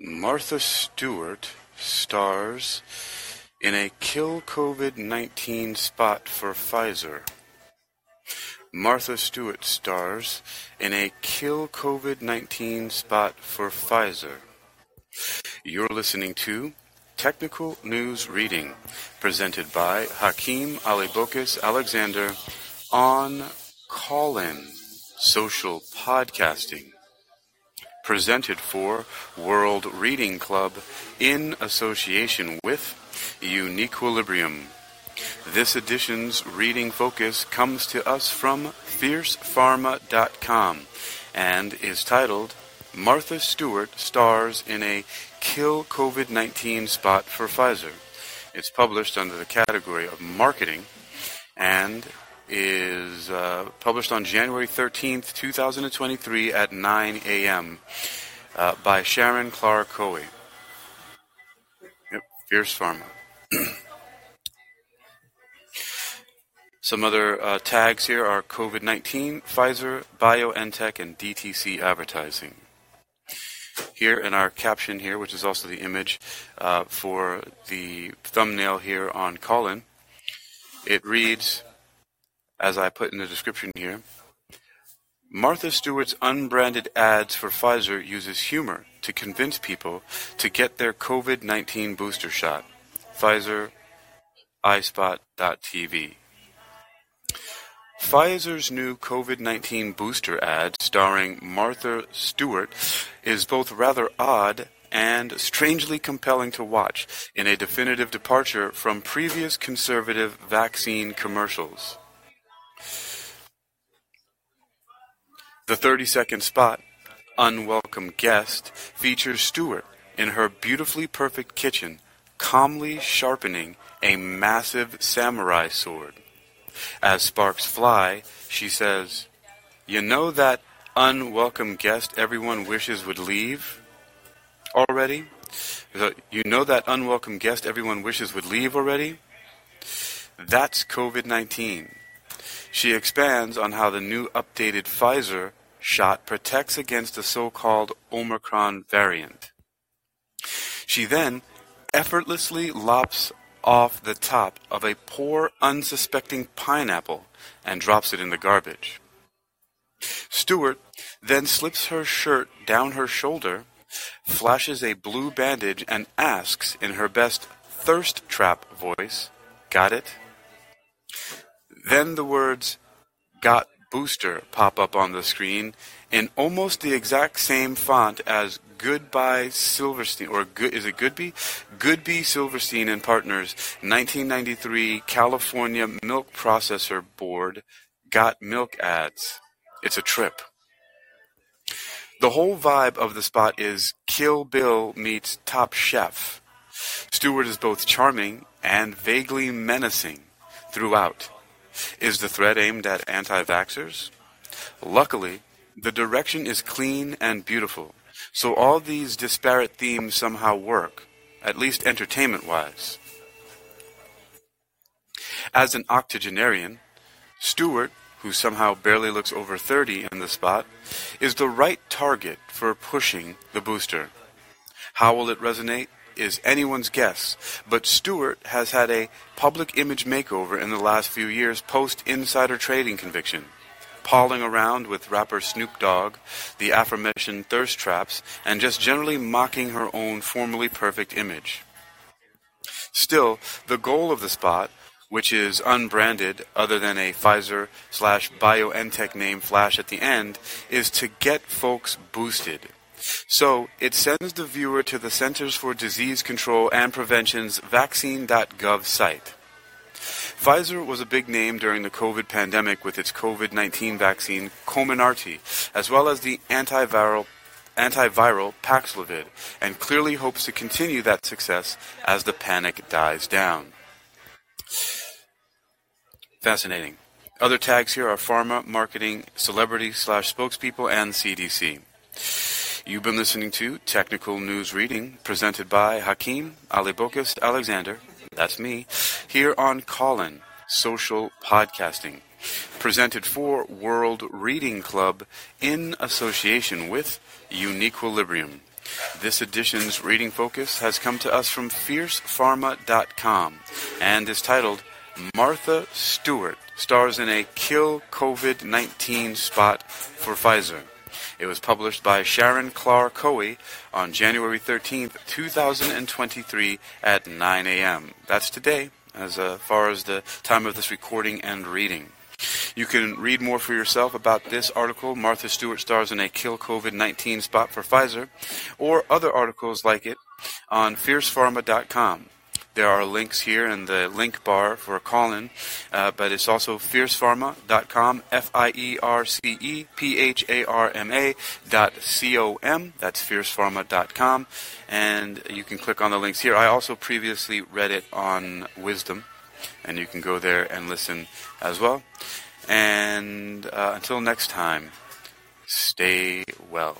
Martha Stewart stars in a kill COVID 19 spot for Pfizer. Martha Stewart stars in a kill COVID 19 spot for Pfizer. You're listening to Technical News Reading, presented by Hakeem Alibokis Alexander on Callin Social Podcasting presented for World Reading Club in association with Uniquilibrium. This edition's reading focus comes to us from FiercePharma.com and is titled Martha Stewart Stars in a Kill COVID 19 Spot for Pfizer. It's published under the category of Marketing and is uh, published on January 13th, 2023 at 9 a.m. Uh, by Sharon Clark Coe. Yep, Fierce Pharma. Some other uh, tags here are COVID 19, Pfizer, BioNTech, and DTC advertising. Here in our caption here, which is also the image uh, for the thumbnail here on Callin, it reads as I put in the description here. Martha Stewart's unbranded ads for Pfizer uses humor to convince people to get their COVID 19 booster shot. Pfizer, iSpot.tv. Pfizer's new COVID 19 booster ad starring Martha Stewart is both rather odd and strangely compelling to watch in a definitive departure from previous conservative vaccine commercials. The 30 second spot, Unwelcome Guest, features Stewart in her beautifully perfect kitchen, calmly sharpening a massive samurai sword. As sparks fly, she says, You know that unwelcome guest everyone wishes would leave already? You know that unwelcome guest everyone wishes would leave already? That's COVID 19. She expands on how the new updated Pfizer shot protects against the so-called Omicron variant. She then effortlessly lops off the top of a poor, unsuspecting pineapple and drops it in the garbage. Stewart then slips her shirt down her shoulder, flashes a blue bandage, and asks in her best thirst trap voice, Got it? Then the words, Got booster pop up on the screen in almost the exact same font as Goodby Silverstein, or good, is it Goodby? Goodby Silverstein and Partners, 1993 California Milk Processor Board got milk ads. It's a trip. The whole vibe of the spot is Kill Bill meets Top Chef. Stewart is both charming and vaguely menacing throughout. Is the threat aimed at anti vaxxers? Luckily, the direction is clean and beautiful, so all these disparate themes somehow work, at least entertainment wise. As an octogenarian, Stewart, who somehow barely looks over 30 in the spot, is the right target for pushing the booster. How will it resonate? Is anyone's guess, but Stewart has had a public image makeover in the last few years post insider trading conviction. Palling around with rapper Snoop Dogg, the aforementioned thirst traps, and just generally mocking her own formerly perfect image. Still, the goal of the spot, which is unbranded other than a Pfizer slash BioNTech name flash at the end, is to get folks boosted so it sends the viewer to the Centers for Disease Control and Prevention's vaccine.gov site. Pfizer was a big name during the COVID pandemic with its COVID 19 vaccine Comirnaty, as well as the antiviral, antiviral Paxlovid, and clearly hopes to continue that success as the panic dies down. Fascinating. Other tags here are pharma, marketing, celebrity slash spokespeople, and CDC. You've been listening to Technical News Reading presented by Hakeem Alibokis Alexander, that's me, here on Callin Social Podcasting, presented for World Reading Club in association with Uniquilibrium. This edition's reading focus has come to us from FiercePharma.com and is titled Martha Stewart stars in a Kill COVID 19 spot for Pfizer. It was published by Sharon Clark Coey on January 13th, 2023 at 9 a.m. That's today, as uh, far as the time of this recording and reading. You can read more for yourself about this article, Martha Stewart stars in a Kill COVID 19 spot for Pfizer, or other articles like it on fiercepharma.com. There are links here in the link bar for a call in, uh, but it's also fiercepharma.com, F I E R C E P H A R M A dot C O M. That's fiercepharma.com. And you can click on the links here. I also previously read it on Wisdom, and you can go there and listen as well. And uh, until next time, stay well.